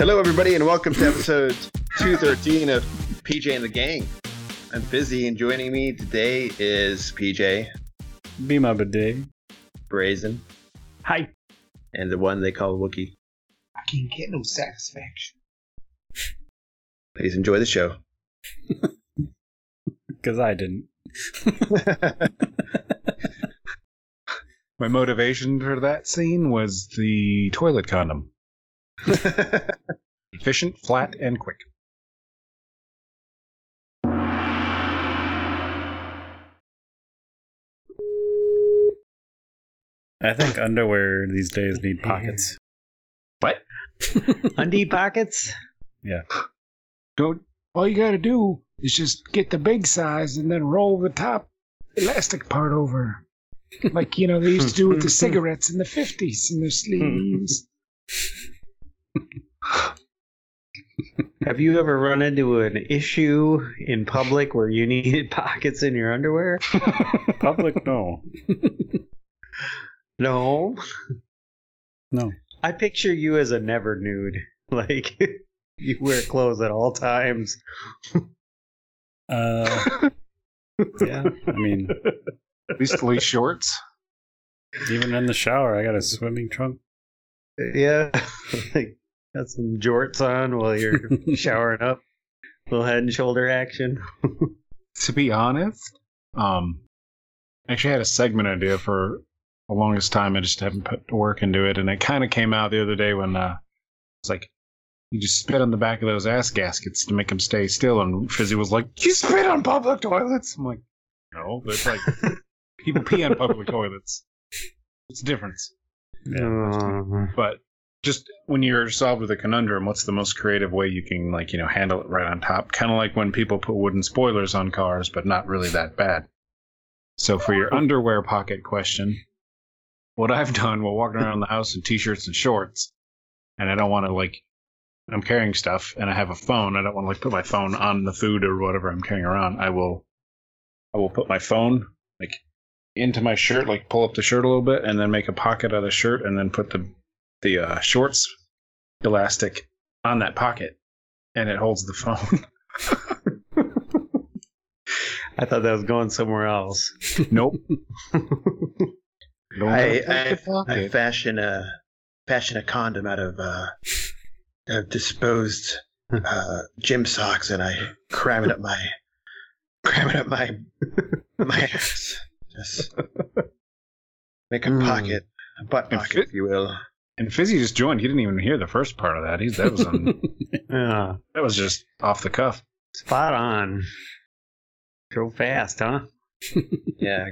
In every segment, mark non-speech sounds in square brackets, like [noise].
Hello, everybody, and welcome to episode 213 of PJ and the Gang. I'm busy, and joining me today is PJ, Be my bidet. Brazen, Hi. and the one they call Wookie. I can't get no satisfaction. Please enjoy the show. [laughs] Because I didn't. [laughs] [laughs] My motivation for that scene was the toilet condom. [laughs] Efficient, flat, and quick. I think underwear these days need pockets. What? [laughs] Undie pockets? Yeah. Don't. All you gotta do is just get the big size and then roll the top elastic part over. Like, you know, they used to do with the [laughs] cigarettes in the 50s in their sleeves. Have you ever run into an issue in public where you needed [laughs] pockets in your underwear? [laughs] Public, no. [laughs] No. No. I picture you as a never nude. Like, you wear clothes at all times. Uh, yeah. I mean, At least at least shorts. even in the shower, I got a swimming trunk. Yeah. like, got some jorts on while you're [laughs] showering up. Little head and shoulder action. [laughs] To be honest, um, I actually had a segment idea for the longest time. I just haven't put work into it, and it kind of came out the other day when uh, it's like you just spit on the back of those ass gaskets to make them stay still. And Fizzy was like, "You spit on public toilets." I'm like, "No, but it's like people pee on public [laughs] toilets. It's a difference." Uh, But just when you're solved with a conundrum, what's the most creative way you can like you know handle it right on top? Kind of like when people put wooden spoilers on cars, but not really that bad. So for your [laughs] underwear pocket question, what I've done while walking around the house in t-shirts and shorts, and I don't want to like I'm carrying stuff and I have a phone. I don't want to like put my phone on the food or whatever I'm carrying around. I will I will put my phone like into my shirt, like pull up the shirt a little bit, and then make a pocket out of the shirt, and then put the the uh, shorts elastic on that pocket, and it holds the phone. [laughs] I thought that was going somewhere else. nope. [laughs] I, I. I fashion a fashion a condom out of uh, of disposed [laughs] uh, gym socks, and I cram it up my cram it up my my ass. Just make a Mm. pocket, a butt pocket, fit- if you will. And Fizzy just joined. He didn't even hear the first part of that. He's that was on, [laughs] Yeah. that was just off the cuff. Spot on. Go fast, huh? [laughs] Yeah.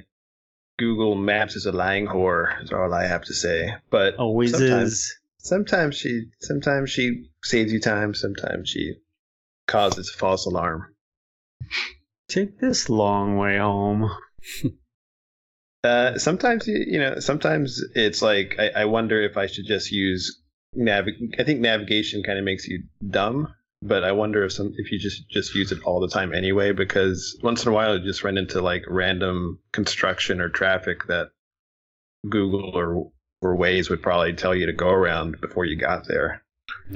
Google Maps is a lying whore, is all I have to say. But Always sometimes, is. sometimes she sometimes she saves you time, sometimes she causes a false alarm. Take this long way home. [laughs] Uh, sometimes you, you know, sometimes it's like I, I wonder if I should just use navig. I think navigation kind of makes you dumb, but I wonder if some if you just just use it all the time anyway, because once in a while you just run into like random construction or traffic that Google or or Waze would probably tell you to go around before you got there.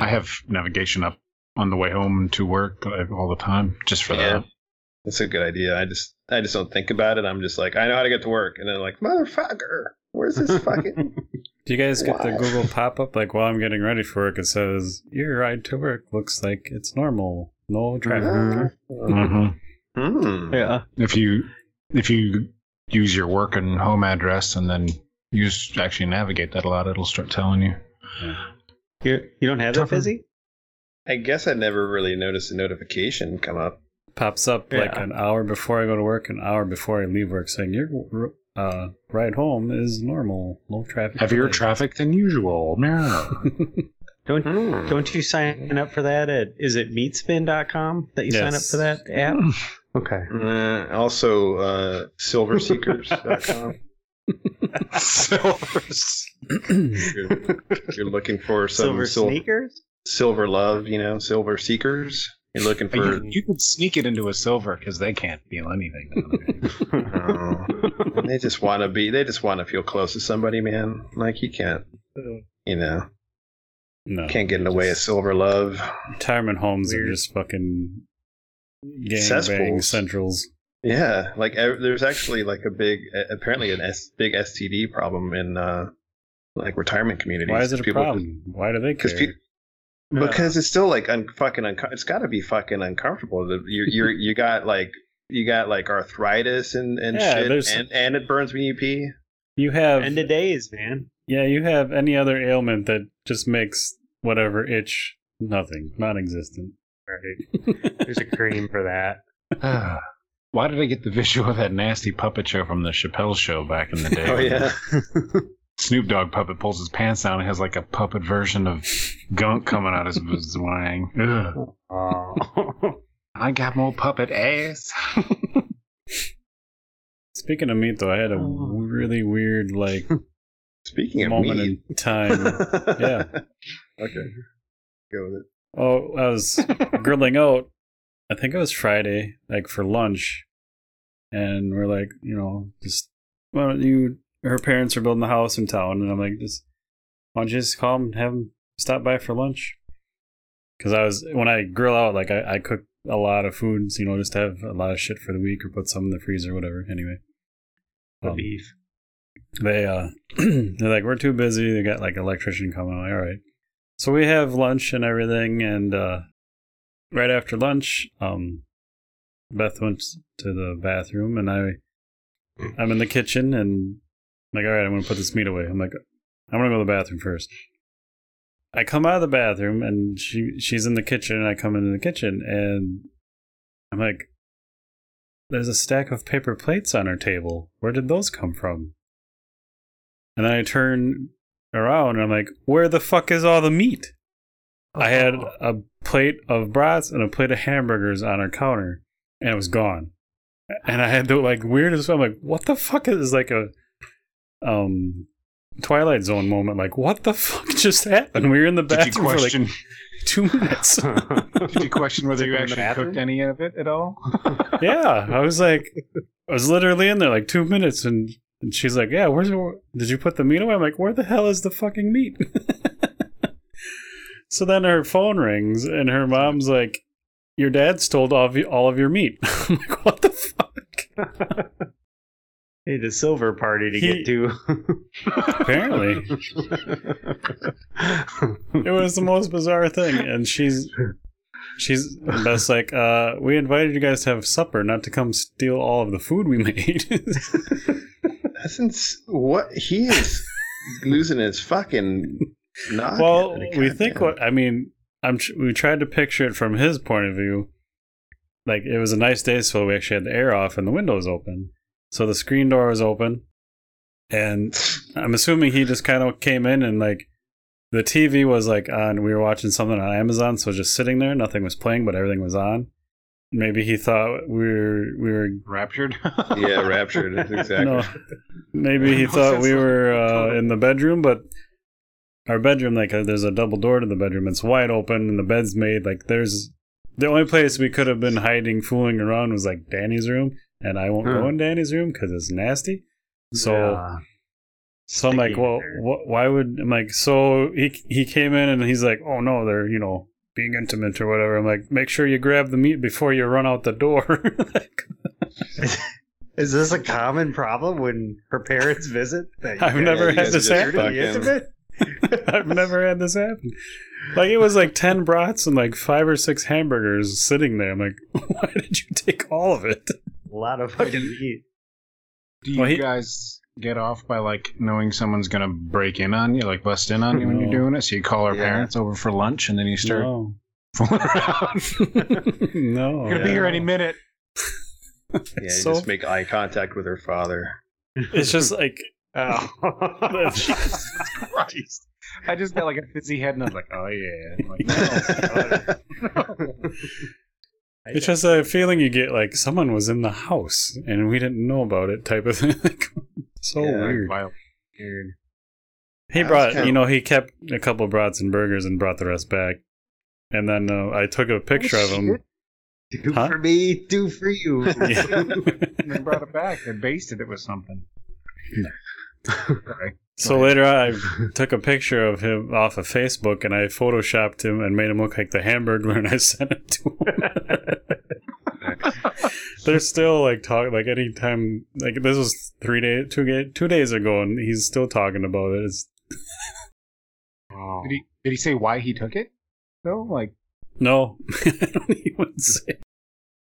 I have navigation up on the way home to work uh, all the time, just for Yeah. that. That's a good idea. I just I just don't think about it. I'm just like I know how to get to work, and then like motherfucker, where's this fucking [laughs] Do you guys get the Google pop up? Like, while I'm getting ready for work, it says, Your ride to work looks like it's normal. No traffic. Mm-hmm. Hmm. Yeah. if you if you use your work and home address and then use actually navigate that a lot, it'll start telling you. You, you don't have that, Tougher. Fizzy? I guess I never really noticed a notification come up. Pops up like an hour before I go to work, an hour before I leave work, saying, Your uh, ride home is normal. No traffic. Heavier today." traffic than usual. No. [laughs] Don't Hmm. don't you sign up for that at is it meatspin.com that you sign up for that app? [laughs] Okay. Uh, also, uh, silverseekers.com. [laughs] Silvers. [clears throat] you're, you're looking for some Silver sil- sneakers? silver love, you know, silver seekers. You're looking for. You, you could sneak it into a silver because they can't feel anything. Oh. [laughs] [laughs] They just want to be. They just want to feel close to somebody, man. Like you can't. You know. No. Can't get in the way of silver love. Retirement homes are just fucking gangbang Cesspools. centrals. Yeah, like there's actually like a big, apparently an S, big STD problem in uh, like retirement communities. Why is it a People- problem? Why do they care? Because pe- because it's still like un- fucking unco- it's got to be fucking uncomfortable. The- You you [laughs] you got like you got like arthritis and and Yeah, shit, there's- and and it burns when you pee. you have End of days, man. yeah, you have any other ailment that just makes whatever itch nothing, non-existent. Right. There's a cream for that. [sighs] Why did I get the visual of that nasty puppet show from the Chappelle show back in the [laughs] day? Oh yeah, [laughs] Snoop Dogg puppet pulls his pants down and has like a puppet version of gunk coming out of his wang. [laughs] Ugh. [laughs] I got more puppet ass. [laughs] Speaking of meat, though, I had a really weird like speaking of moment meat, in time. yeah. Okay, go with it. Oh, I was grilling out. I think it was Friday, like for lunch, and we're like, you know, just why don't you? Her parents are building a house in town, and I'm like, just why don't you just call them, and have them stop by for lunch? Because I was when I grill out, like I, I cook a lot of foods, you know, just to have a lot of shit for the week or put some in the freezer, or whatever. Anyway, The Um, beef. they uh [clears throat] they're like we're too busy they got like electrician coming I'm like all right so we have lunch and everything and uh right after lunch um beth went to the bathroom and i i'm in the kitchen and I'm like all right i'm gonna put this meat away i'm like i'm gonna go to the bathroom first i come out of the bathroom and she she's in the kitchen and i come into the kitchen and i'm like there's a stack of paper plates on her table where did those come from and then I turn around and I'm like, where the fuck is all the meat? I had oh. a plate of brats and a plate of hamburgers on our counter, and it was gone. And I had the like weirdest. I'm like, what the fuck is like a um Twilight Zone moment? Like, what the fuck [laughs] just happened? We were in the Did you bathroom for like [laughs] two minutes. [laughs] did you question whether you Took him in the actually cooked any of it at all? yeah, I was like, I was literally in there like two minutes, and, and she's like, "Yeah, where's the, did you put the meat away?" I'm like, "Where the hell is the fucking meat?" so then her phone rings, and her mom's like, "Your dad stole all of, all of your meat." I'm like, "What the fuck?" Hey, the silver party to He- get to. Apparently, [laughs] it was the most bizarre thing, and she's. She's that's like, uh, we invited you guys to have supper, not to come steal all of the food we made. [laughs] That's ins- what he is losing his fucking. Noggin. well, we think what I mean. I'm we tried to picture it from his point of view. Like it was a nice day, so we actually had the air off and the windows open, so the screen door was open, and I'm assuming he just kind of came in and like the TV was like on. We were watching something on Amazon, so just sitting there, nothing was playing, but everything was on. Maybe he thought we were we were Raptured? [laughs] Yeah, raptured. [laughs] Exactly. no, maybe he [laughs] thought we were uh, in the bedroom, but our bedroom, like, uh, there's a double door to the bedroom. It's wide open, and the bed's made like there's the only place we could have been hiding, fooling around was like Danny's room, and I won't go Huh. in Danny's room because it's nasty. So, Yeah. so I'm like, well, wh- why would I'm like? So he he came in and he's like, oh no, they're you know being intimate or whatever. I'm like, make sure you grab the meat before you run out the door. Like, [laughs] Is this a common problem when her parents visit? That I've never you had guys this just happen. intimate? [laughs] I've never had this happen. Like it was like ten brats and like five or six hamburgers sitting there. I'm like, [laughs] why did you take all of it? A lot of fucking meat. Do you Well, he- guys get off by like knowing someone's gonna break in on you, like bust in on you when you're doing it? So you call our Yeah. parents over for lunch and then you start No, fooling around. [laughs] no. Gonna be here any minute. Yeah, you So- just make eye contact with her father. It's just like Oh. [laughs] Jesus Christ. I just got like a fizzy head and I was like, oh yeah. I'm like, [laughs] no. It's just a feeling you get like someone was in the house and we didn't know about it type of [laughs] thing. Like, so Yeah. weird. Wild. Weird. He That's brought, you know, he kept a couple brats and burgers and brought the rest back. And then uh, I took a picture of him. Do Huh? for me, do for you. [laughs] [laughs] And they brought it back. They basted it with something. Sorry. So later I [laughs] took a picture of him off of Facebook and I photoshopped him and made him look like the hamburger and I [laughs] sent it to him. They're still like talking like anytime like this was three days two ga- two days ago and he's still talking about it. It's. Did he did he say why he took it? No, like no, [laughs] I don't even say.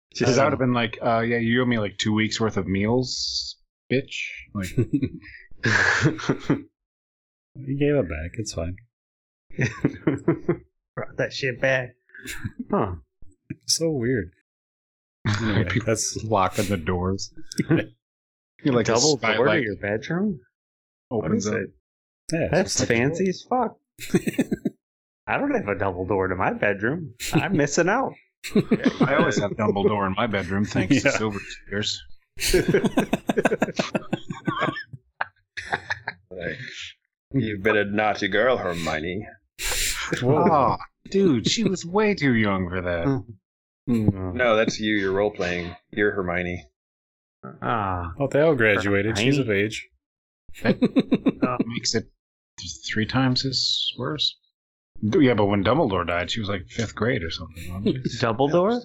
because that would have been like, uh, yeah, you owe me like two weeks worth of meals, bitch. Like, [laughs] He gave it back. It's fine. [laughs] Brought that shit back. Huh. So weird. Anyway, people that's locking the doors. [laughs] You're like a Double door to your bedroom? What opens is up. it? yeah. That's like- fancy as fuck. I don't have a double door to my bedroom. I'm missing out. I always have double door in my bedroom, thanks Yeah. to Silver Tears. Like, You've been a naughty girl, Hermione. Oh, dude, she was way too young for that. Mm. No, that's you. You're role playing. You're Hermione. Ah. Oh, they all graduated. She's of Hermione. age. Makes it three times as worse. Yeah, but when Dumbledore died, she was like fifth grade or something. wasn't? [laughs] Double door?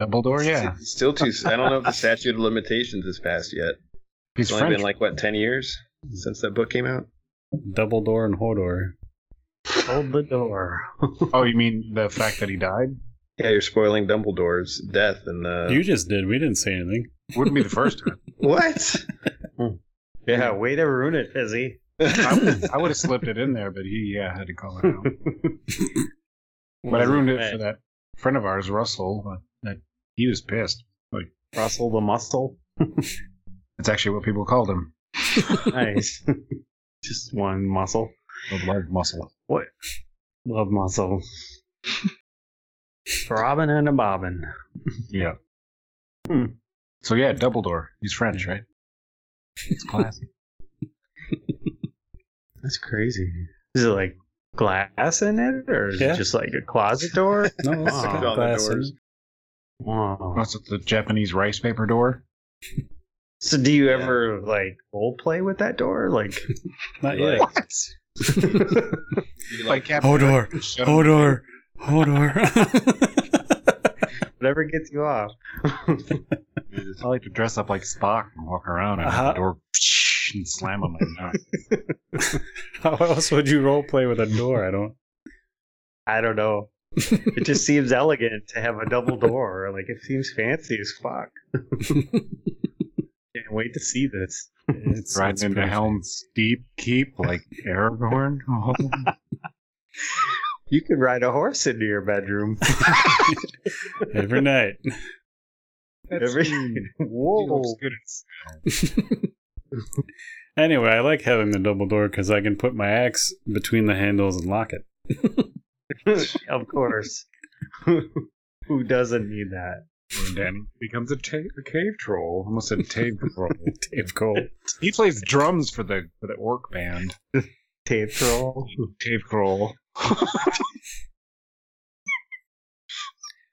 Dumbledore, yeah. Still too. I don't know if the statute of limitations has passed yet. He's It's only French. been like what ten years since that book came out. Dumbledore and Hodor. Hold the door. oh, you mean the fact that he died? Yeah, you're spoiling Dumbledore's death and the. you just did. We didn't say anything. Wouldn't be the first time. [laughs] what? yeah, way to ruin it, Fizzy. I would, I would have slipped it in there, but he yeah had to call it out. [laughs] But I ruined it for that friend of ours, Russell. That he was pissed. Like Russell the muscle. [laughs] That's actually what people called him. [laughs] Nice. [laughs] Just one muscle. The large muscle. What? Love muscle. Robin and a bobbin. Yeah. Hmm. So yeah, Dumbledore. He's French, right? It's classic. [laughs] That's crazy. Is it like glass in it, or is Yeah. it just like a closet door? No, it's Oh. got On the glass in doors. wow. What's it, the Japanese rice paper door? So, do you Yeah. ever like role play with that door? Like, [laughs] Not Like- yet. You [laughs] Like Captain Hodor. America, shut him Hodor. Hodor. [laughs] whatever gets you off. I like to dress up like Spock and walk around and Uh-huh. the door and slam on my mouth. How else would you role play with a door? I don't. I don't know. It just seems elegant to have a double door. Like, it seems fancy as fuck. Can't wait to see this. It's, Riding it's into pretty Helm's Deep Keep like Aragorn. [laughs] Oh. You could ride a horse into your bedroom. [laughs] every night. Every [laughs] He whoa. looks good Anyway, I like having the double door because I can put my axe between the handles and lock it. of course. Who doesn't need that? Mm-hmm. when Danny becomes a, ta- a cave troll. Almost said cave [laughs] troll. Dave Cole. he plays drums for the for the orc band. [laughs] Tape troll. Cave troll.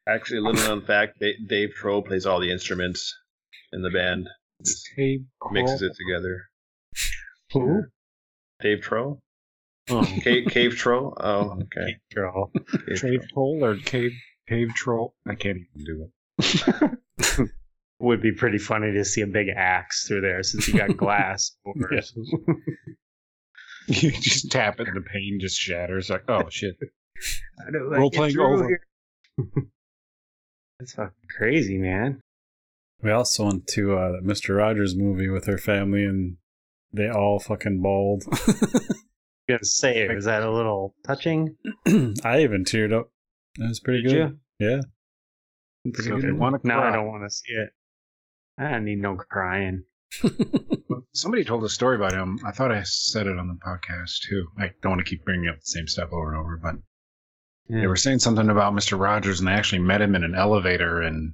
Actually, a little known fact: Da- Dave Troll plays all the instruments in the band. Just Cave mixes it together. Who? Dave Troll, Oh, [laughs] cave, cave Troll. Oh, okay. troll. Cave Cave Troll. troll or cave cave troll. I can't even do it. [laughs] Would be pretty funny to see a big axe through there since you got glass. [laughs] doors. [laughs] You just tap it and the pane just shatters. Like, oh shit. How do Role playing over. That's fucking crazy, man. We also went to uh, Mr. Rogers movie with her family, and they all fucking bawled. gonna say, was that a little touching? [clears throat] I even teared up. That was pretty Did good. you? Yeah. So if you want to No, I don't want to see it. I don't need no crying. [laughs] Somebody told a story about him. I thought I said it on the podcast too. I don't want to keep bringing up the same stuff over and over, but Yeah. they were saying something about Mr. Rogers, and they actually met him in an elevator, and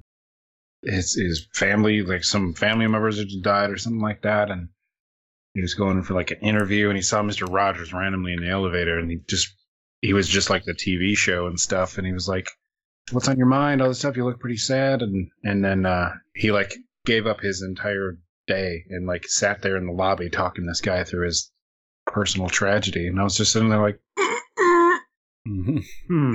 his his family, like some family members had died or something like that, and he was going for like an interview, and he saw Mr. Rogers randomly in the elevator, and he just he was just like the TV show and stuff, and he was like, "What's on your mind? All this stuff. You look pretty sad," and and then uh, he like gave up his entire day and like sat there in the lobby talking this guy through his personal tragedy, and I was just sitting there like, Mhm. Hmm.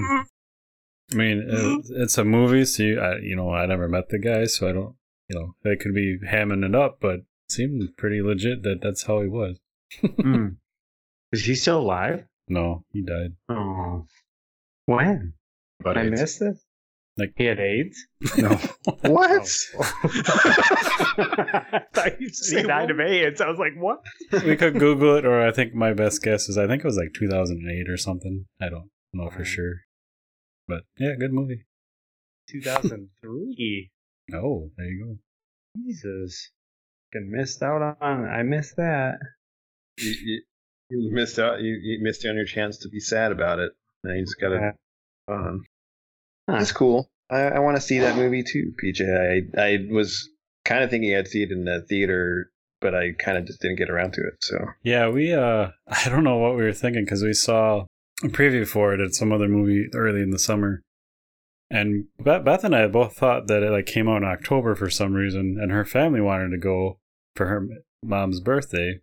I mean, it's a movie, so you, I, you know, I never met the guy, so I don't, you know, they could be hamming it up, but it seemed pretty legit that that's how he was. Hmm. [laughs] Is he still alive? No, he died. Oh. When? But I it's- missed this? Like- he had AIDS? [laughs] no. [laughs] What? Oh. [laughs] I thought you said he died of AIDS. I was like, what? we could Google it, or I think my best guess is I think it was like 2008 or something. I don't know for sure, but yeah, good movie. 2003. Oh, there you go. Jesus. Fucking missed out on I missed that. You, you, you missed out. You, you missed on your chance to be sad about it. Now you just gotta. Yeah. Um. That's cool. I, I want to see that movie too, PJ. I I was kind of thinking I'd see it in the theater, but I kind of just didn't get around to it. So Yeah, we uh [laughs] I don't know what we were thinking because we saw a preview for it at some other movie early in the summer. And Beth, Beth and I both thought that it like came out in October for some reason, and her family wanted to go for her mom's birthday.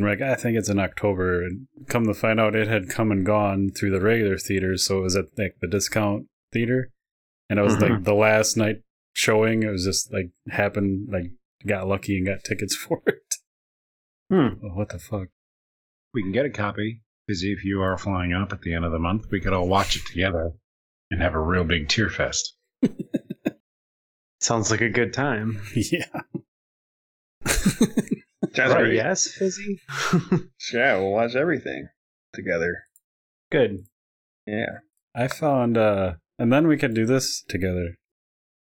And we're like, I think it's in October. And come to find out, it had come and gone through the regular theaters, so it was at like the discount theater, and it was like the last night showing. It was just like happened, like got lucky and got tickets [laughs] for it. Hmm. Oh, what the fuck? We can get a copy because if you are flying up at the end of the month, we could all watch it together and have a real big tear fest. [laughs] Sounds like a good time. Yeah. [laughs] sounds Right, great. yes, Fizzy? [laughs] Yeah, we'll watch everything together. good. Yeah. I found, uh, and then we could do this together.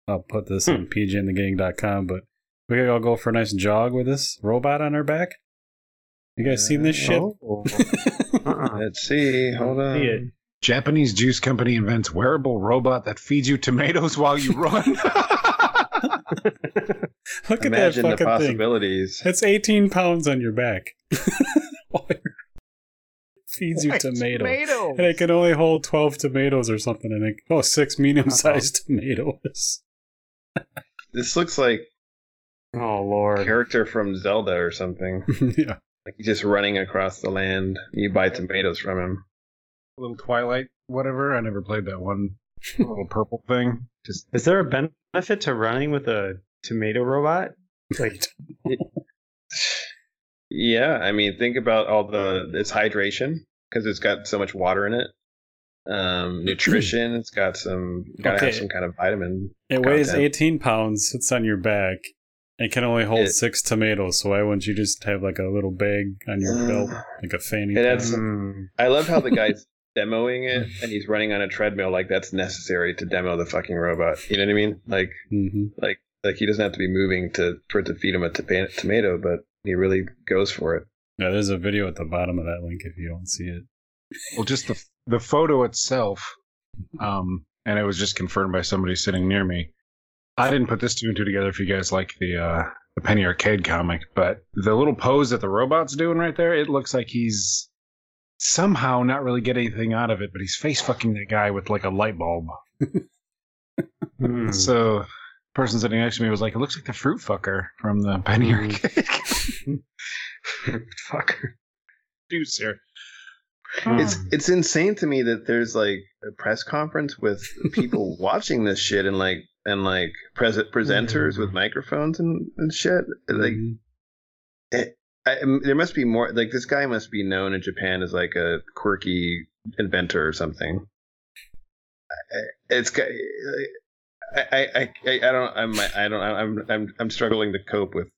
I'll put this on pjandthegang.com, but we could all go for a nice jog with this robot on our back. You guys seen this shit? Oh. [laughs] uh-uh. Let's see. Hold on. See it. Japanese juice company invents wearable robot that feeds you tomatoes while you run. [laughs] [laughs] Look at Imagine that the fucking thing. possibilities. That's 18 pounds on your back. [laughs] Feeds you Why tomatoes. And it can only hold 12 tomatoes or something, I think. Oh, six uh-huh. medium sized [laughs] tomatoes. This looks like Oh lord. character from Zelda or something. yeah. Like just running across the land. You buy tomatoes from him. little Twilight, whatever. I never played that one little purple thing. Just Is there a benefit to running with a tomato robot? Like [laughs] Yeah, I mean, think about all the it's hydration because it's got so much water in it. Um, [clears throat] nutrition. it's got some gotta have Okay. some kind of vitamin. It weighs 18 pounds, sits on your back, and can only hold It- six tomatoes. So why wouldn't you just have like a little bag on your belt, like a fanny? It pack? adds- mm, I love how the guy's [laughs] demoing it and he's running on a treadmill like that's necessary to demo the fucking robot. You know what I mean? Like mm-hmm. like like he doesn't have to be moving to for it to feed him a tomato, but he really goes for it. Yeah, there's a video at the bottom of that link if you don't see it. well, just the the photo itself, um, and it was just confirmed by somebody sitting near me. I didn't put this two and two together. If you guys like the uh, the Penny Arcade comic, but the little pose that the robot's doing right there, it looks like he's somehow not really getting anything out of it, but he's face fucking that guy with like a light bulb. [laughs] mm. So, person sitting next to me was like, "It looks like the fruit fucker from the Penny Mm. [laughs] Arcade." Fucker. Dude, sir. It's it's insane to me that there's like a press conference with people [laughs] watching this shit and like and like pres- presenters with microphones and, and shit. Like Mhm. I, um, there must be more. Like this guy must be known in Japan as like a quirky inventor or something. I- It's got. I I I, I don't I'm I don't I'm I'm I'm struggling to cope with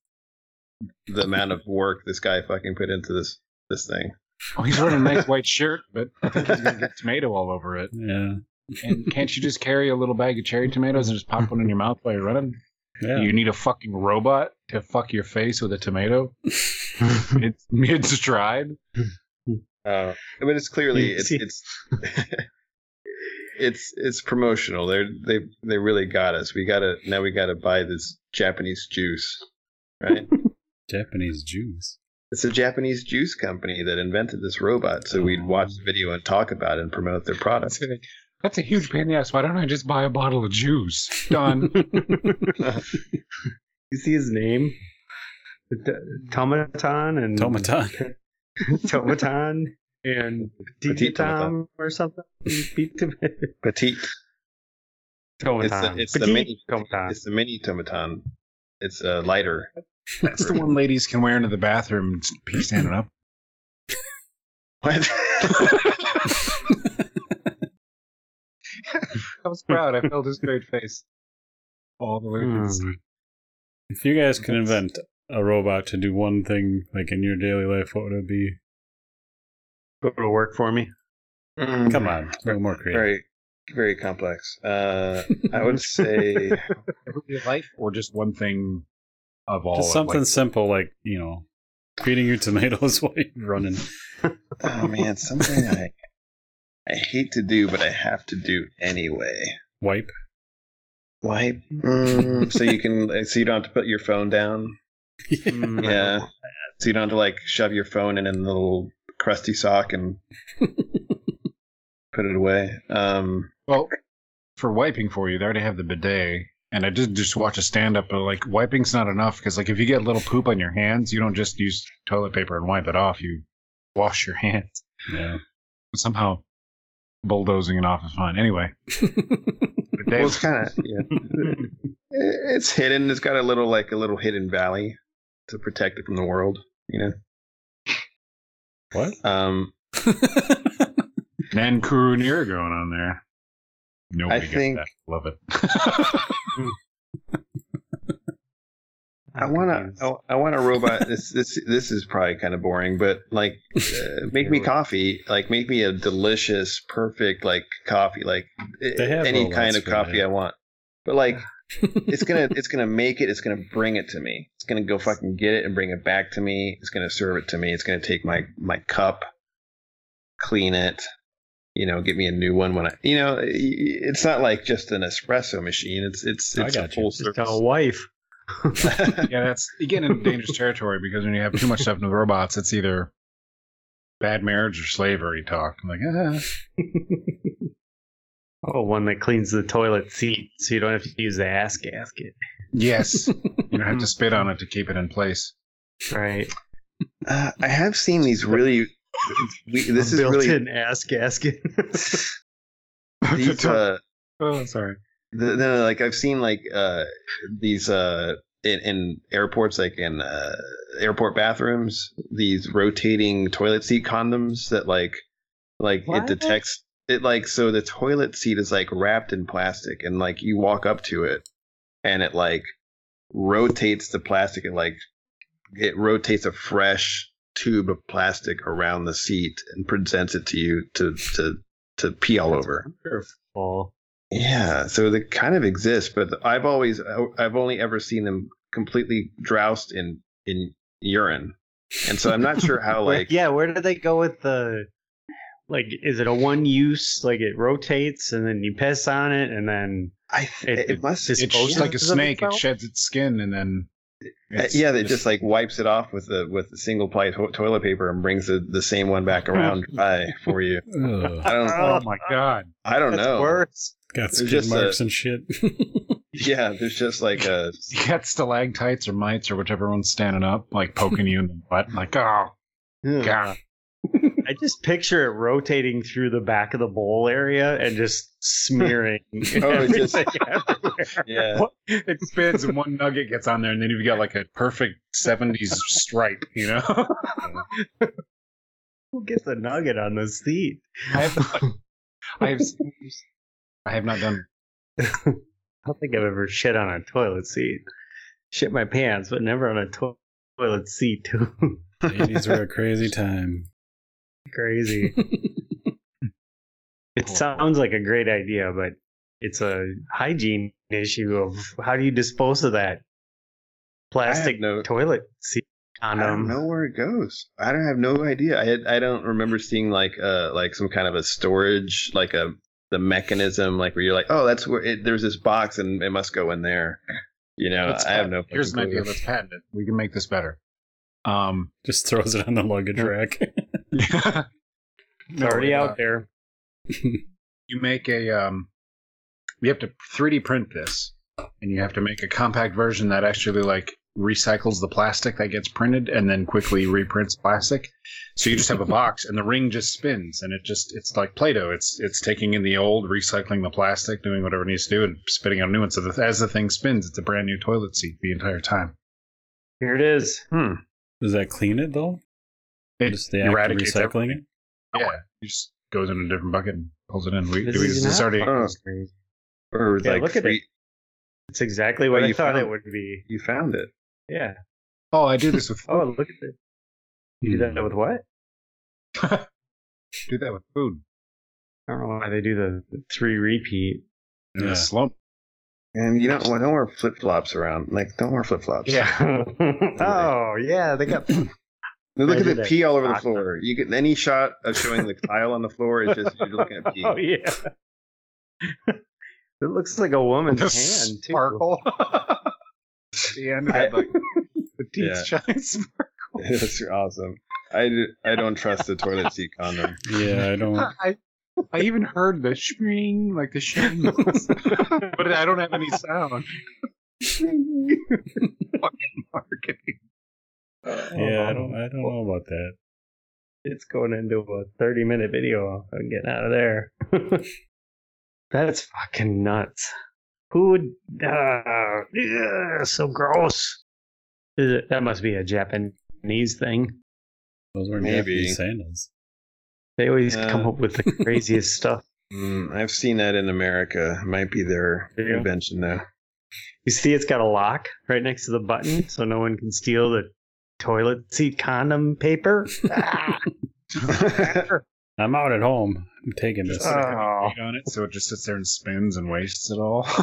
the amount of work this guy fucking put into this this thing. Oh, he's wearing a nice white [laughs] shirt, but I think he's gonna get tomato all over it. Yeah. And can't you just carry a little bag of cherry tomatoes and just pop one in your mouth while you're running? Yeah. You need a fucking robot to fuck your face with a tomato [laughs] it's mid stride. Uh, but it's clearly it's it's [laughs] it's it's promotional. They they they really got us. We gotta now we gotta buy this Japanese juice, right? [laughs] Japanese juice. it's a Japanese juice company that invented this robot, so we'd oh. watch the video and talk about it and promote their product. That's a, that's a huge pain in the ass. Why don't I just buy a bottle of juice? Done. [laughs] you see his name? T- Tomatan and Tomatan. [laughs] Tomatan and Petite Petite Tom or something. [laughs] Petite Petite. Tomatan. it's the Petite mini- Tomatan. It's the mini tomatan. It's uh, lighter. That's the one ladies can wear into the bathroom and pee standing up. What? [laughs] I was proud. I felt his great face all the way through the Hmm. scene. If you guys could invent a robot to do one thing, like in your daily life, what would it be? Go to work for me. Mm, Come on, a little more creative. Very, very complex. Uh, I would say life, or just one thing of all. Just something like- simple like, you know, feeding you [laughs] tomatoes while you're running. [laughs] Oh man, something I I hate to do, but I have to do anyway. Wipe. Wipe, mm, so you can, so you don't have to put your phone down. [laughs] Mm, Yeah, so you don't have to like shove your phone in a little crusty sock and [laughs] put it away. Um, Well, for wiping for you, they already have the bidet. And I did just watch a stand up, but like wiping's not enough because like if you get a little poop on your hands, you don't just use toilet paper and wipe it off. You wash your [laughs] hands. Yeah. Somehow bulldozing it off is fine. Anyway, [laughs] well, it's kind of yeah, it's hidden. It's got a little like a little hidden valley to protect it from the world. You know. What? Um, Nankuru Nira going on there. Nobody I gets think- that. Love it. I want to. I, I want a robot. [laughs] This this this is probably kind of boring, but like, [laughs] uh, make me coffee. Like, make me a delicious, perfect like coffee. Like any kind of coffee that. I want. But like, [laughs] it's gonna it's gonna make it. It's gonna bring it to me. It's gonna go fucking get it and bring it back to me. It's gonna serve it to me. It's gonna take my my cup, clean it. You know, get me a new one when I. You know, it's not like just an espresso machine. It's it's I it's a got you. full Just service. a wife. [laughs] yeah, that's you get into dangerous territory because when you have too much stuff in the robots, it's either bad marriage or slavery talk. I'm like, ah. Oh, one that cleans the toilet seat, so you don't have to use the ass gasket. yes, [laughs] you don't have to spit on it to keep it in place. Right. Uh, I have seen these really. We, this A is really built-in ass gasket. [laughs] these. Uh, oh, sorry. the, the, like I've seen like uh, these uh, in, in airports, like in uh, airport bathrooms, these rotating toilet seat condoms that like like What? it detects it like so the toilet seat is like wrapped in plastic and like you walk up to it and it like rotates the plastic and like it rotates a fresh tube of plastic around the seat and presents it to you to to to pee all over. Wonderful. Yeah, so they kind of exist, but I've always I've only ever seen them completely droused in in urine, and so I'm not sure how [laughs] like yeah, where did they go with the? Like, is it a one use? Like it rotates and then you piss on it and then I it- it, it must it's It's Disposes like a snake. It sheds its skin and then. Uh, it's- yeah, it just like wipes it off with the with the single ply to- toilet paper and brings the, the same one back around dry for you. [laughs] I don't Oh my god! I don't that's know. worse. Got It's skid just a- marks and shit. [laughs] Yeah, there's just like a [laughs] You got stalactites or mites or whichever one's standing up, like poking you in the butt. Like, oh Ugh. god! I just picture it rotating through the back of the bowl area and just smearing [laughs] Oh, it just- [laughs] yeah. It spins and one nugget gets on there, and then you've got like a perfect '70s stripe. You know. Who gets a nugget on the seat? I have. I have. I have not done. I don't think I've ever shit on a toilet seat. Shit my pants, but never on a to- toilet seat too. The 80s were a crazy time. Crazy. [laughs] It sounds like a great idea, but it's a hygiene issue of how do you dispose of that plastic no- toilet seat I don't condom? know where it goes. I don't have no idea. I had, I don't remember seeing like uh like some kind of a storage like a the mechanism like where you're like oh that's where it, there's this box and it must go in there. You know Let's I have no. Here's an idea. Let's patent it. We can make this better. Um. Just throws it on the luggage rack. [laughs] it's It's already out there. [laughs] You make a um. You have to 3D print this, and you have to make a compact version that actually like recycles the plastic that gets printed and then quickly reprints plastic. So you just have a [laughs] box and the ring just spins and it just it's like Play-Doh. It's it's taking in the old, recycling the plastic, doing whatever it needs to do, and spitting out a new one. So the, as the thing spins, it's a brand new toilet seat the entire time. Here it is. Hmm. Does that clean it though? It Just the act of eradicates recycling everything. it? Yeah, oh. it just goes in a different bucket and pulls it in. We, This we is it's not already Oh. Or Yeah, like look at it. It's exactly oh, what Oh, you thought found- it would be. You found it. Yeah. Oh, I do this [laughs] with Oh, look at this. You do that with what? [laughs] do that with food. I don't know why they do the the three repeat. In Yeah. a slump. And you don't don't wear flip flops around. Like don't wear flip flops. Yeah. [laughs] oh yeah, they got. [clears throat] Look at the that. pee all over the Awesome. floor. You get any shot of showing the tile on the floor is just you're looking at [laughs] pee. Oh yeah. [laughs] it looks like a woman's The hand too. sparkle. [laughs] the end of I- it, like the teeth Yeah. shine sparkle. That's awesome. I, do, I don't trust the toilet seat condom. Yeah, I don't. I I even heard the shring, like the shring, but I don't have any sound. Fucking marketing. Yeah, I don't. I don't know about that. It's going into a 30 minute video. I'm getting out of there. [laughs] That's fucking nuts. Who would. Uh, yeah, so gross. Is it, that must be a Japanese thing. Those were Maybe. Japanese sandals. They always Uh. come up with the [laughs] craziest stuff. Mm, I've seen that in America. Might be their Yeah. invention though. You see, it's got a lock right next to the button, so no one can steal the toilet seat condom paper. Ah. [laughs] I'm out at home. I'm taking this. Just put a Oh. on it, so it just sits there and spins and wastes it all. [laughs]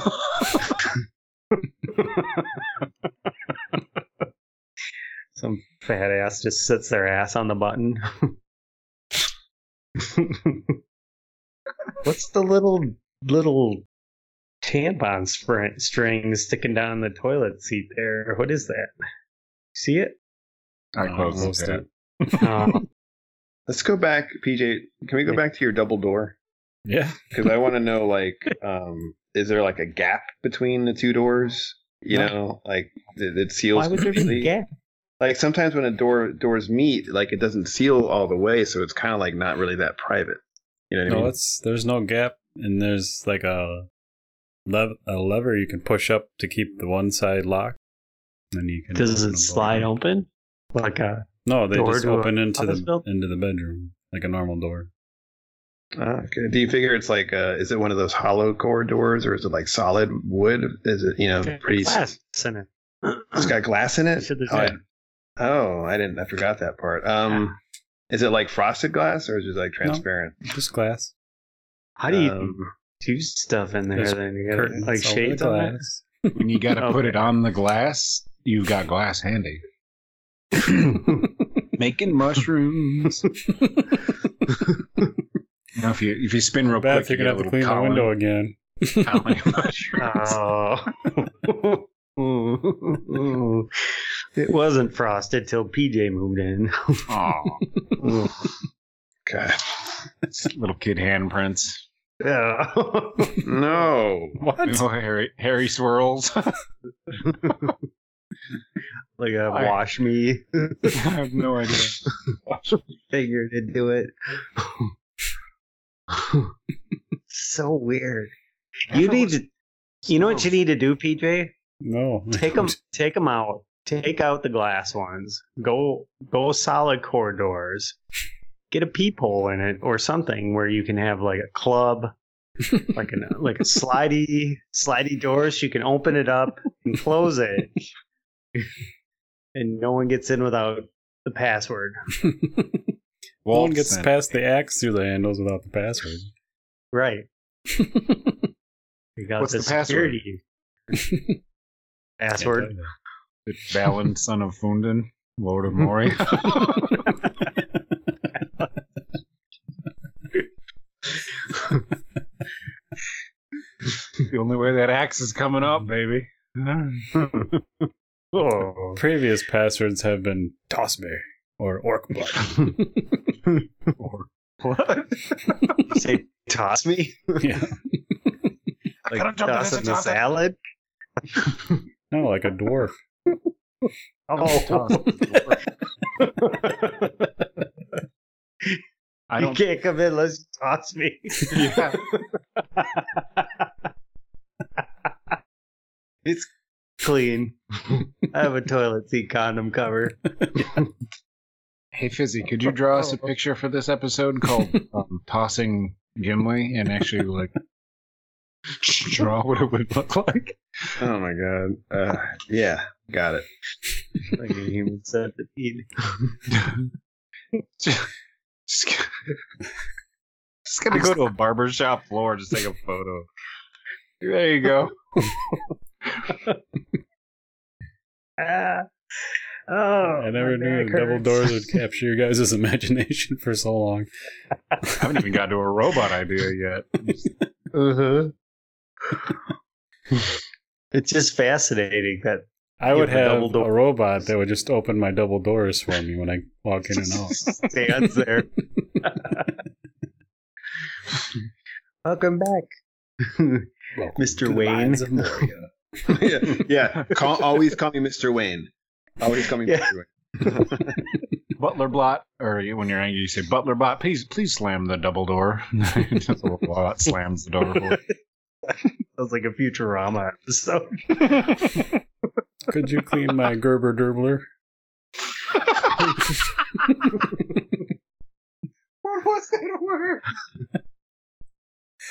Some fat ass just sits their ass on the button. [laughs] What's the little little tampon spr- string sticking down the toilet seat there? What is that? See it? I Uh, closed most it. of- Oh, [laughs] Let's go back, PJ. Can we go back to your double door? Yeah. [laughs] Because I want to know, like, um, is there like a gap between the two doors? You No. know, like it, it seals. why would there be a gap? Like sometimes when a door doors meet, like it doesn't seal all the way, so it's kind of like not really that private. You know what I No, mean? it's there's no gap, and there's like a lev- a lever you can push up to keep the one side locked. And you can. Does it slide door. open? Like a No, they door just open into the building? into the bedroom like a normal door. Ah, okay. Do you figure it's like, uh, is it one of those hollow core doors, or is it like solid wood? Is it, you know, pretty? glass in it. It's got glass in it. Oh, I, oh, I didn't. I forgot that part. Um, is it like frosted glass, or is it like transparent? Just glass. How do you Um, do stuff in there then? You got Curtains like over the shades on it? glass. When you got to [laughs] put it on the glass, you've got glass handy. [laughs] Making mushrooms. [laughs] Now, if you if you spin real Beth, quick, you're you gonna get a have to little clean the window again. colony [laughs] mushrooms. Oh. it wasn't frosted till PJ moved in. Aw, God, it's little kid handprints. Yeah. no. What? Oh, Harry, Harry swirls. Like a I- wash me [laughs] I have no idea. [laughs] figure to do it. so weird. You need to. You know what you need to do, PJ? No. Take them. [laughs] Take them out. Take out the glass ones. Go. Go solid corridors. Get a peephole in it or something where you can have like a club, like a uh, like a slidey slidey doors. You can open it up and close it, and no one gets in without the password. [laughs] no one gets Waltz past the axe through the handles without the password. Right. [laughs] You got What's the, the password? security password. The Balin, son of Fundin, Lord of Moria. [laughs] the only way that axe is coming up, baby. Oh. Previous passwords have been toss me or orc blood. [laughs] Or- what? [laughs] Say toss me yeah. [laughs] like gotta jump to toss in the top. salad. No, like a dwarf. Oh, I you don't. can't come in unless you toss me. Yeah. It's clean. [laughs] I have a toilet seat condom cover. Hey Fizzy, could you draw us a picture for this episode called [laughs] um, "Tossing Gimli" and actually like draw what it would look like? Oh my god. Uh, yeah, got it. Like a human centipede. [laughs] just, just, just gotta go to a barbershop floor, just take a photo. There you go. Ah. [laughs] Oh, I never knew back double doors would capture your guys' [laughs] imagination for so long. I haven't even gotten to a robot idea yet. [laughs] Uh-huh. it's just fascinating that I would have a have double door. a robot that would just open my double doors for me when I walk in and out. stands there. Welcome back, Welcome Mr. to the Wayne. Mines of Moria. yeah, yeah. Call, always call me Mr. Wayne. Always call me Yeah. Mr. Wayne. [laughs] Butler Blot, or when you're angry, you say Butler Blot. Please, please slam the double door. [laughs] Just a little slams the door. For Sounds like a Futurama episode. [laughs] Could you clean my Gerber Derbler? what was that word?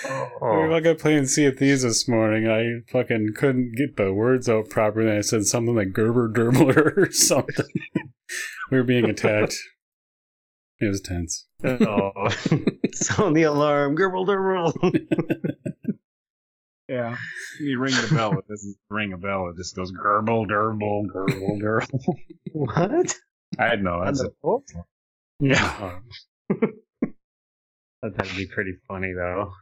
We were Oh, fucking playing Sea of Thieves this morning. I fucking couldn't get the words out properly. I said something like Gerber Derbler [laughs] or something. we were being attacked. [laughs] It was tense. oh. [laughs] sound the alarm. Gerber derbil. Yeah, you ring the bell. It doesn't ring a bell. It just goes gurble, durble, gurble, gurble. What? I know. That's it. Yeah. Oh. That'd be pretty funny though.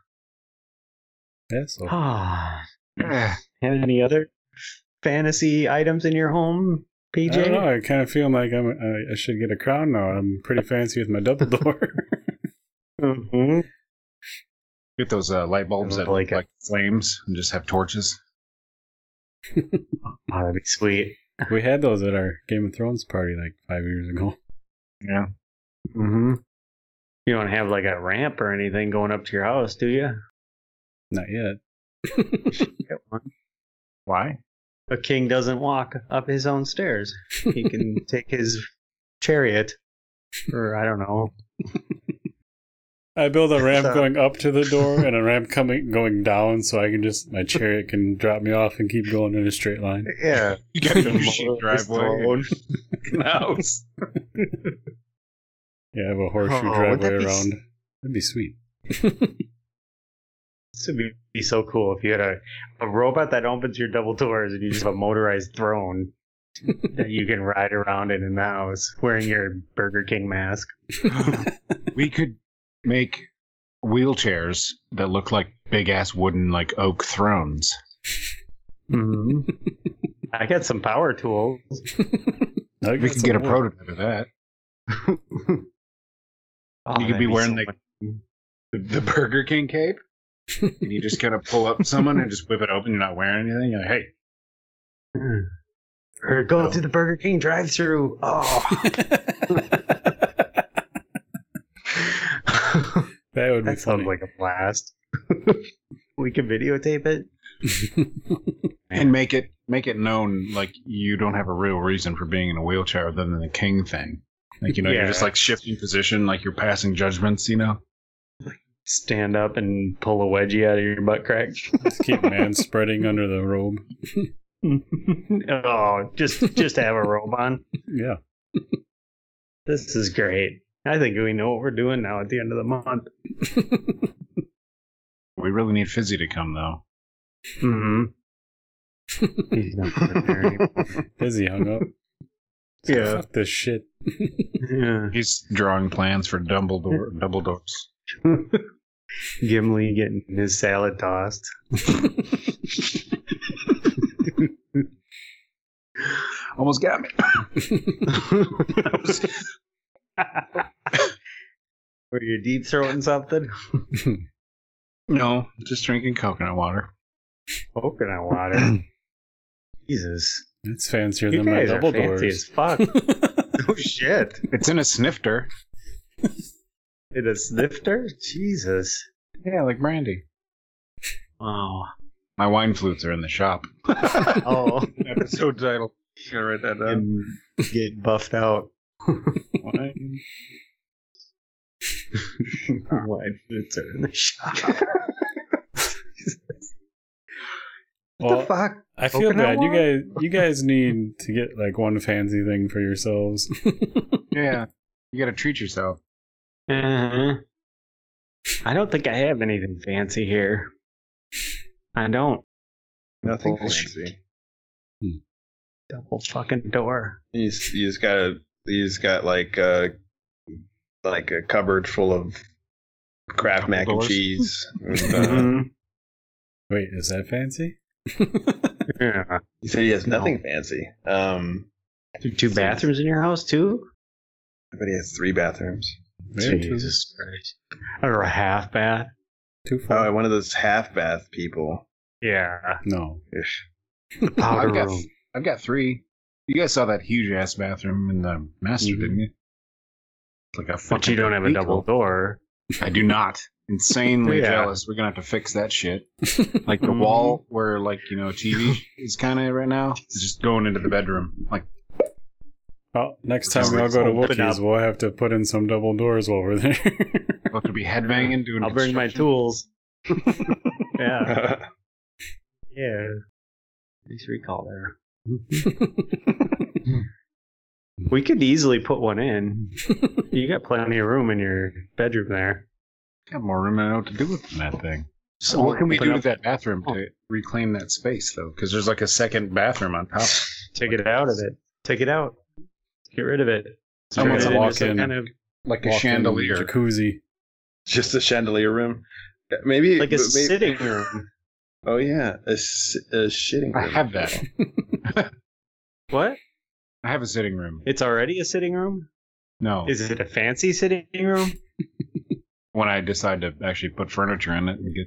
Yeah, so [sighs] Have Eh, any other fantasy items in your home, PJ? I don't know. PJ? I kind of feel like I'm, I, I should get a crown now. I'm pretty fancy with my double [laughs] door. Mm-hmm. Get those uh, light bulbs that Like like, like flames and just have torches. [laughs] Oh, that'd be sweet. we had those at our Game of Thrones party like five years ago. Yeah. Mm-hmm. You don't have like a ramp or anything going up to your house, do you? Not yet. Get [laughs] one. Why? A king doesn't walk up his own stairs. He can [laughs] take his chariot, or I don't know. [laughs] I build a ramp So- going up to the door and a ramp coming going down, so I can just my chariot can drop me off and keep going in a straight line. Yeah, You got a Motorized driveway. house. Yeah, I have a horseshoe Oh, would that driveway be s- around. That'd be sweet. This would be, be so cool if you had a, a robot that opens your double doors and you just have a motorized throne [laughs] that you can ride around in in the house wearing your Burger King mask. [laughs] we could make wheelchairs that look like big ass wooden like oak thrones. Mm-hmm. [laughs] I got some power tools. I We got could get a more. prototype of that. Oh, you could be wearing so like the, the Burger King cape. And you just kind of pull up someone and just whip it open. You're not wearing anything. You're like, hey, hmm. or go to the Burger King drive-through. Oh, [laughs] That would be that sounds funny. like a blast. [laughs] we can videotape it. [laughs] and make it make it known like you don't have a real reason for being in a wheelchair other than the king thing. Like you know, you're just like shifting position, like you're passing judgments. You know, Stand up and pull a wedgie out of your butt crack. Just keep man spreading under the robe. [laughs] oh, just just have a robe on. Yeah. This is great. I think we know what we're doing now at the end of the month. [laughs] we really need Fizzy to come though. Mm-hmm. [laughs] He's not there anymore. Busy hung up. Yeah. Fuck this shit. yeah. He's drawing plans for Dumbledore. Dumbledore's. Gimli getting his salad tossed. [laughs] Almost got me. [laughs] Were you deep throating something? [laughs] no, just drinking coconut water. Coconut water. [clears throat] Jesus. It's fancier You than my guys are double fancy doors. as fuck. oh shit! It's in a snifter. In a snifter? Jesus. Yeah, like brandy. Oh. My wine flutes are in the shop. [laughs] Oh. [laughs] Episode title. Gotta write that down. and get buffed out. Wine. [laughs] Wine flutes are in the shop. Well, the fuck? I feel Coconut bad. You guys, you guys need to get like one fancy thing for yourselves. Yeah, you gotta treat yourself. Uh-huh. I don't think I have anything fancy here. I don't. Nothing Bullshit. fancy. Double fucking door. You just, you just got a, you just got like a, like a cupboard full of Kraft Double mac and cheese. [laughs] And, uh, Mhm. Wait, is that fancy? [laughs] Yeah. he said he has nothing fancy. Um, Two bathrooms in your house too? but he has three bathrooms. Maybe two, Jesus Christ. Or a half bath? two Oh, full. one of those half bath people. Yeah. no. Ish. [laughs] Powder I've got, room. I've got three. You guys saw that huge ass bathroom in the master, Mhm. didn't you? It's like a But you don't have a double door. I do not. Insanely [laughs] Yeah. jealous. We're gonna have to fix that shit. [laughs] Like the wall where like you know TV is kind of right now. It's just going into the bedroom. Like Well, next time we all go to Open Wookiees, we'll have to put in some double doors while we're there. [laughs] we'll have to be headbanging doing. I'll bring my tools. [laughs] yeah. [laughs] Yeah. Nice recall there. we could easily put one in. You got plenty of room in your bedroom there. Got more room than I know what to do with that thing. So what can we do up- with that bathroom to reclaim that space though? Because there's like a second bathroom on top. Take it out of it. Take it out. Get rid of it. Turn Turn it it walk in. kind of Like a chandelier. jacuzzi. Just a chandelier room. Uh, maybe like a but may- sitting [laughs] room. Oh yeah, a, a shitting room. I have that. [laughs] What? I have a sitting room. It's already a sitting room? No, Is it a fancy sitting room? [laughs] when I decide to actually put furniture in it and get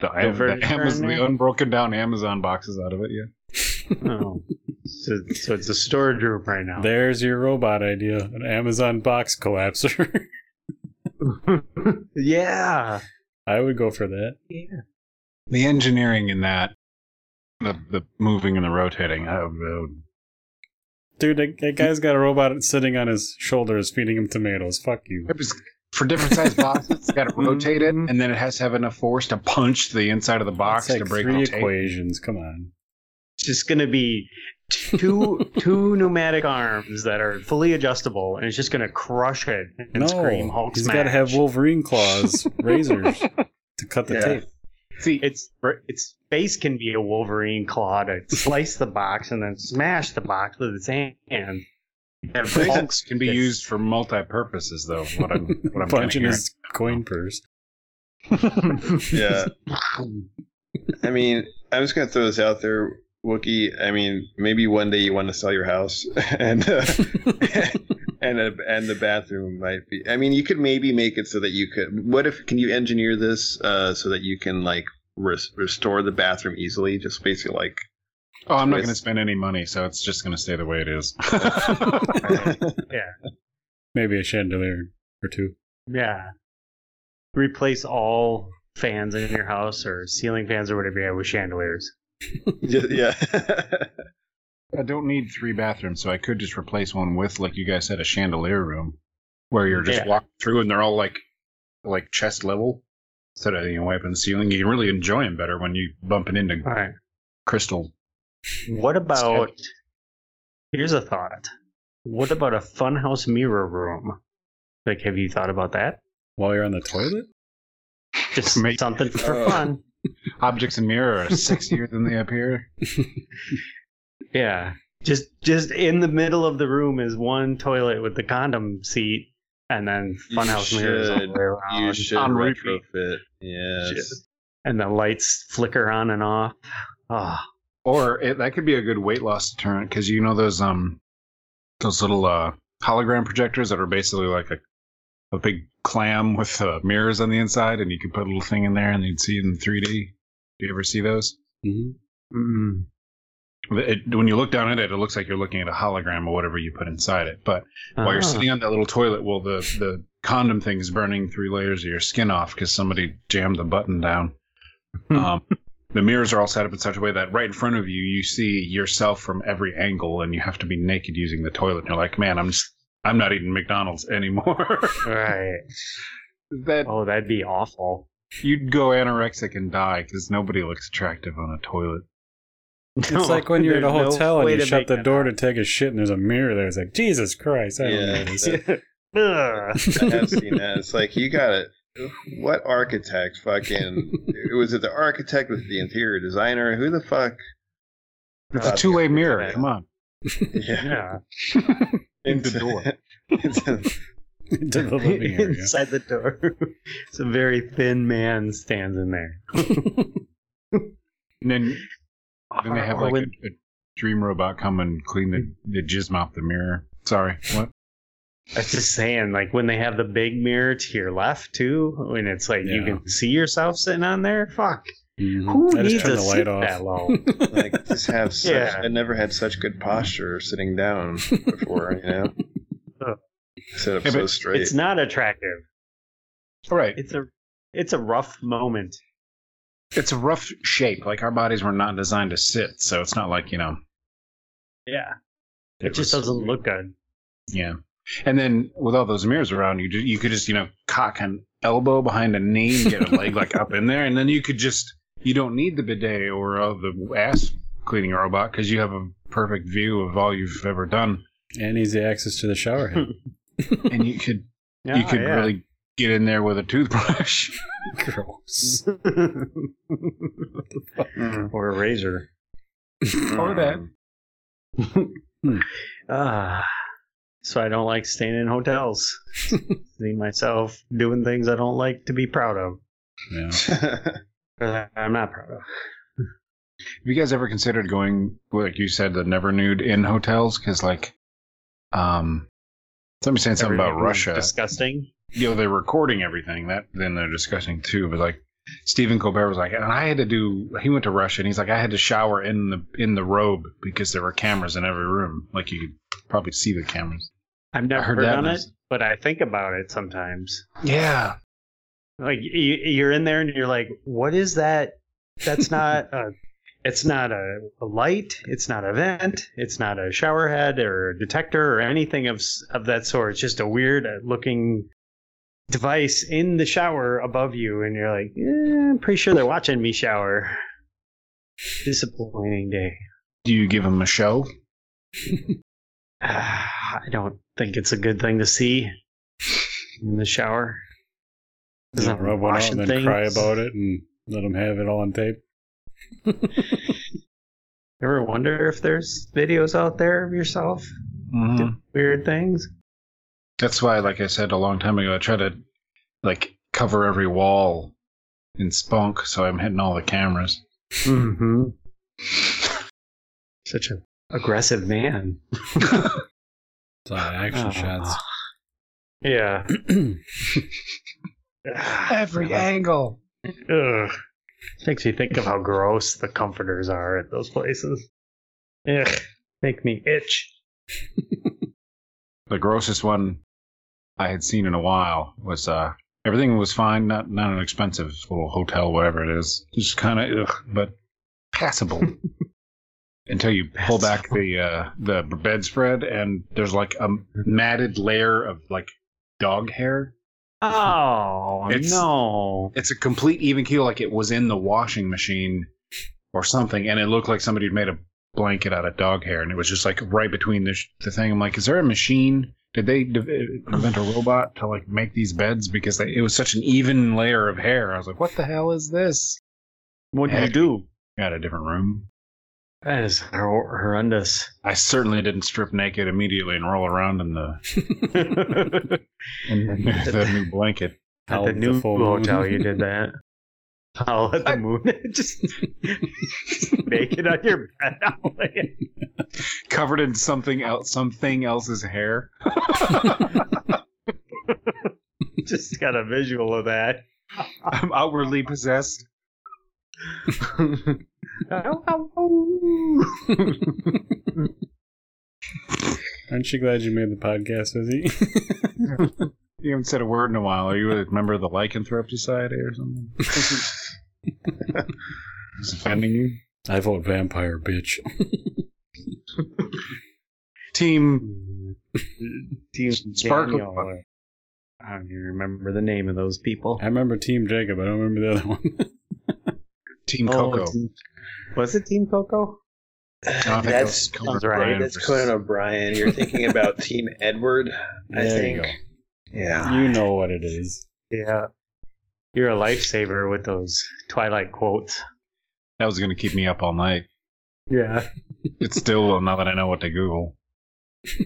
the, I have the, Amazon, the unbroken down Amazon boxes out of it. Yeah. Oh. So, so it's a storage room right now. There's your robot idea an Amazon box collapser. [laughs] yeah. I would go for that. Yeah. The engineering in that, the the moving and the rotating. I would, Dude, that, that guy's got a robot sitting on his shoulders feeding him tomatoes. Fuck you. it was for different size boxes. It's got to rotate it, and then it has to have enough force to punch the inside of the box like to break three the equations. Come on. It's just gonna be two two pneumatic arms that are fully adjustable, and it's just gonna crush it and no, scream Hulk he's smash. got to have Wolverine claws, [laughs] razors to cut the Yeah. tape. See, Its its face can be a Wolverine claw to [laughs] slice the box and then smash the box with its hand. And Hulk Razors can be Yes. used for multi purposes, though. What I'm what I'm [laughs] Punching kinda his coin purse. Yeah. I mean, I'm just gonna throw this out there, Wookie. I mean, maybe one day you want to sell your house, [laughs] and uh, [laughs] and a, and the bathroom might be. I mean, you could maybe make it so that you could. What if can you engineer this uh, so that you can like res- restore the bathroom easily? Just basically like. Oh, I'm not going to spend any money, so it's just going to stay the way it is. [laughs] Yeah. Maybe a chandelier or two. yeah, replace all fans in your house or ceiling fans or whatever you have with chandeliers. [laughs] Just- yeah. I don't need three bathrooms, so I could just replace one with, like you guys said, a chandelier room, where you're just Yeah. walking through and they're all like, like chest level, instead of you know wiping the ceiling. You can really enjoy them better when you bumping into All right. crystal. What about? Here's a thought. What about a funhouse mirror room? Like, have you thought about that? While you're on the toilet? Just [laughs] Maybe. something for Oh. fun. [laughs] Objects in mirror are sexier than they appear. [laughs] Yeah. Just just in the middle of the room is one toilet with the condom seat, and then funhouse mirrors all the way around. you should on repeat. retrofit. Yes. And the lights flicker on and off. Ah, Or it, that could be a good weight loss deterrent because you know those um those little uh hologram projectors that are basically like a a big clam with uh, mirrors on the inside, and you could put a little thing in there and you'd see it in 3D. Do you ever see those? hmm mm. It, when you look down at it, it looks like you're looking at a hologram or whatever you put inside it. But while you're Ah. sitting on that little toilet, well, the the condom thing is burning three layers of your skin off because somebody jammed the button down. um, the mirrors are all set up in such a way that right in front of you, you see yourself from every angle, and you have to be naked using the toilet. And you're like, man, I'm just, I'm not eating McDonald's anymore. [laughs] Right. that Oh, that'd be awful. you'd go anorexic and die because nobody looks attractive on a toilet. It's like when you're at a There's [laughs] no hotel and you shut the that door to take a shit and there's a mirror there. It's like, Jesus Christ, I don't Yeah, know this. that- Ugh. [laughs] I have seen that. It's like you got it. What architect? Fucking was it the architect? with the interior designer? Who the fuck? It's a two way mirror. Come on. Yeah, yeah. In [laughs] the door. [laughs] into- Into the living area. Inside the door. [laughs] it's a very thin man stands in there. And then, then they have like when- a, a dream robot come and clean the, the jism off the mirror. Sorry, what? I was just saying, like when they have the big mirror to your left too, when it's like you can see yourself sitting on there. Fuck. Mhm. Who I just needs turned a the light off. that low? [laughs] like [laughs] just have such. Yeah. I never had such good posture sitting down before. You know, [laughs] Ugh. sit up Yeah, so straight. It's not attractive. All right. It's a it's a rough moment. It's a rough shape. Like our bodies were not designed to sit, so it's not like, you know. Yeah. It, just was- doesn't look good. Yeah. And then with all those mirrors around, you you could just, you know, cock an elbow behind a knee and get a leg like up in there, and then you could just, you don't need the bidet or uh, the ass cleaning robot because you have a perfect view of all you've ever done, and easy access to the shower head. [laughs] and you could you could yeah. really get in there with a toothbrush. [laughs] [laughs] Gross. Mm. or a razor. Or that. Ah. so I don't like staying in hotels. See myself doing things I don't like to be proud of. Yeah. I'm not proud of. Have you guys ever considered going, like you said, the never nude in hotels? Because like, um, somebody saying something about Russia. Disgusting. you know, they're recording everything. That then they're discussing too. But like Stephen Colbert was like, and I had to do. He went to Russia, and he's like, I had to shower in the in the robe because there were cameras in every room. Like you could probably see the cameras. I've never heard that done it, but I think about it sometimes. Yeah, Like you, you're in there and you're like, "What is that? That's [laughs] not a. It's not a, a light. It's not a vent. It's not a shower head or a detector or anything of of that sort. It's just a weird uh, looking device in the shower above you, and you're like, eh, I'm pretty sure they're watching me shower. Disappointing day. Do you give him a show? [sighs] I don't think it's a good thing to see in the shower. Just rub one out and then things. cry about it and let them have it all on tape. [laughs] Ever wonder if there's videos out there of yourself Mm-hmm. doing weird things? That's why, like I said a long time ago, I try to like cover every wall in spunk, so I'm hitting all the cameras. Mm-hmm. [laughs] Such an aggressive man. [laughs] It's a lot of action Oh. shots. Yeah. [clears throat] angle. Ugh. Makes me think of how gross the comforters are at those places. Ugh. Make me itch. [laughs] the grossest one I had seen in a while was uh everything was fine, not not an expensive little hotel, whatever it is. Just kind of but passable. [laughs] Until you pull back the uh the bedspread and there's like a matted layer of like dog hair. Oh It's- no! It's a complete even keel, like it was in the washing machine or something, and it looked like somebody had made a blanket out of dog hair, and it was just like right between the, the thing. I'm like, is there a machine? Did they invent a robot to like make these beds because they, it was such an even layer of hair? I was like, what the hell is this? What do you do? Got a different room. That is hor- horrendous. I certainly didn't strip naked immediately and roll around in the [laughs] in the, the new blanket. At the at the new hotel, you did that. [laughs] Howl at the moon. [laughs] Just naked on your bed. howling. Covered in something else, something else's hair. Just got a visual of that. I'm outwardly possessed. [laughs] Aren't you glad you made the podcast, Izzy? [laughs] You haven't said a word in a while. Are you a member of the Lycanthrope Society or something? [laughs] Is offending you? I vote vampire, bitch. Team Team Sparkle. Daniel. I don't even remember the name of those people. I remember Team Jacob. I don't remember the other one. Team Oh, Coco. Team- was it Team Coco? I That's that Conan sounds right. O'Brien that's versus- Conan O'Brien. You're thinking about [laughs] Team Edward, I There think. you. Yeah. You know what it is. Yeah. You're a lifesaver with those Twilight quotes. That was going to keep me up all night. Yeah. It's still now that I know what to Google. [laughs]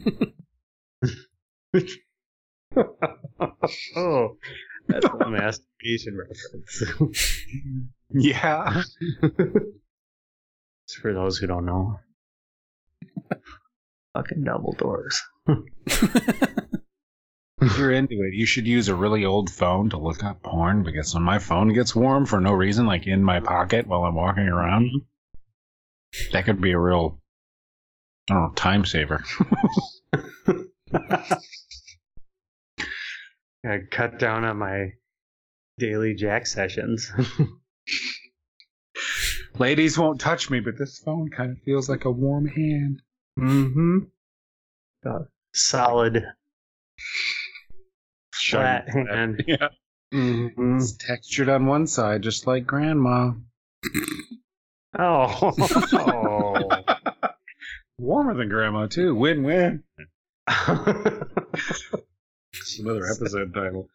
oh, that's a [laughs] masturbation reference. Yeah. It's for those who don't know. Fucking double doors. If you're into it, you should use a really old phone to look up porn because when my phone gets warm for no reason, like in my pocket while I'm walking around, that could be a real, I don't know, time saver. [laughs] I cut down on my daily jack sessions. [laughs] Ladies won't touch me, but this phone kind of feels like a warm hand. mm-hmm. solid flat hand. [laughs] Yeah. Mm-hmm. It's textured on one side, just like grandma. Oh. [laughs] [laughs] Warmer than grandma, too. Win win. It's another episode title.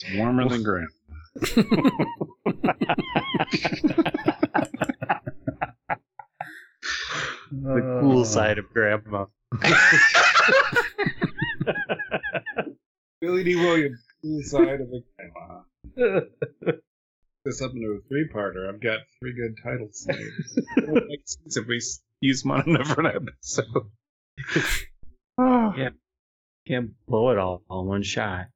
It's warmer than grandma. [laughs] the cool side of grandma. Billy Dee Williams, cool side of the grandma. This up into a three-parter. I've got three good titles. [laughs] It would sense if we use them on a different episode. [sighs] Yeah. Can't blow it all all in one shot.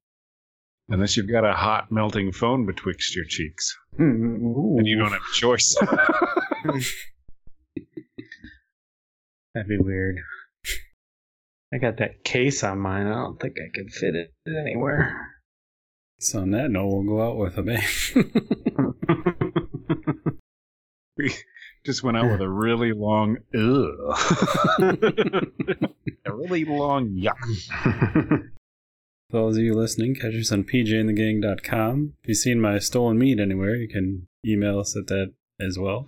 Unless you've got a hot melting phone betwixt your cheeks, Ooh. and you don't have a choice. [laughs] That'd be weird. I got that case on mine. I don't think I could fit it anywhere. So on that note, we'll go out with a bang. we just went out with a really long ugh. [laughs] a really long yuck. [laughs] For those of you listening, catch us on pjandthegang.com. If you've seen my stolen meat anywhere, you can email us at that as well.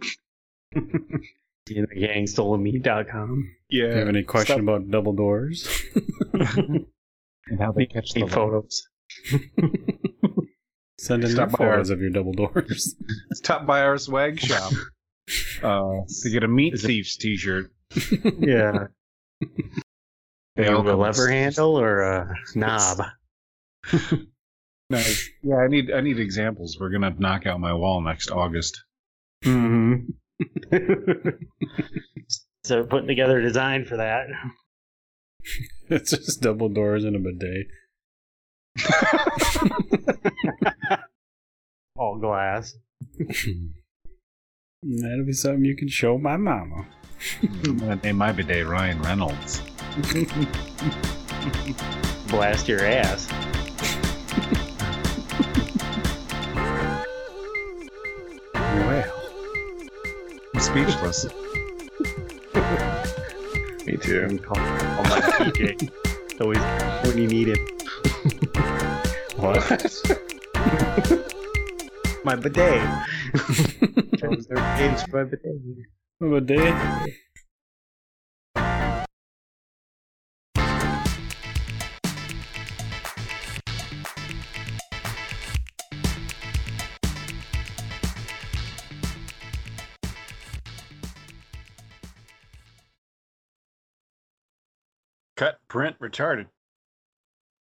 In the gang Yeah. If you have any question about double doors, and how they catch the photos. send in Stop your by our- photos of your double doors. [laughs] Stop by our swag shop [laughs] uh, to get a meat Is it- thieves T-shirt. [laughs] Yeah. They all a come- lever handle or a knob? [laughs] Nice. Yeah, I need I need examples. We're gonna knock out my wall next August. Mm-hmm. [laughs] so putting together a design for that. it's just double doors and a bidet. [laughs] All glass. That'll be something you can show my mama. I'm gonna name my bidet Ryan Reynolds. Blast your ass. Well, I'm speechless. Me too. And call, call my PJ. Always when you need him. what? [laughs] My bidet. [laughs] Those are games for my bidet. A bidet? Cut, print, retarded.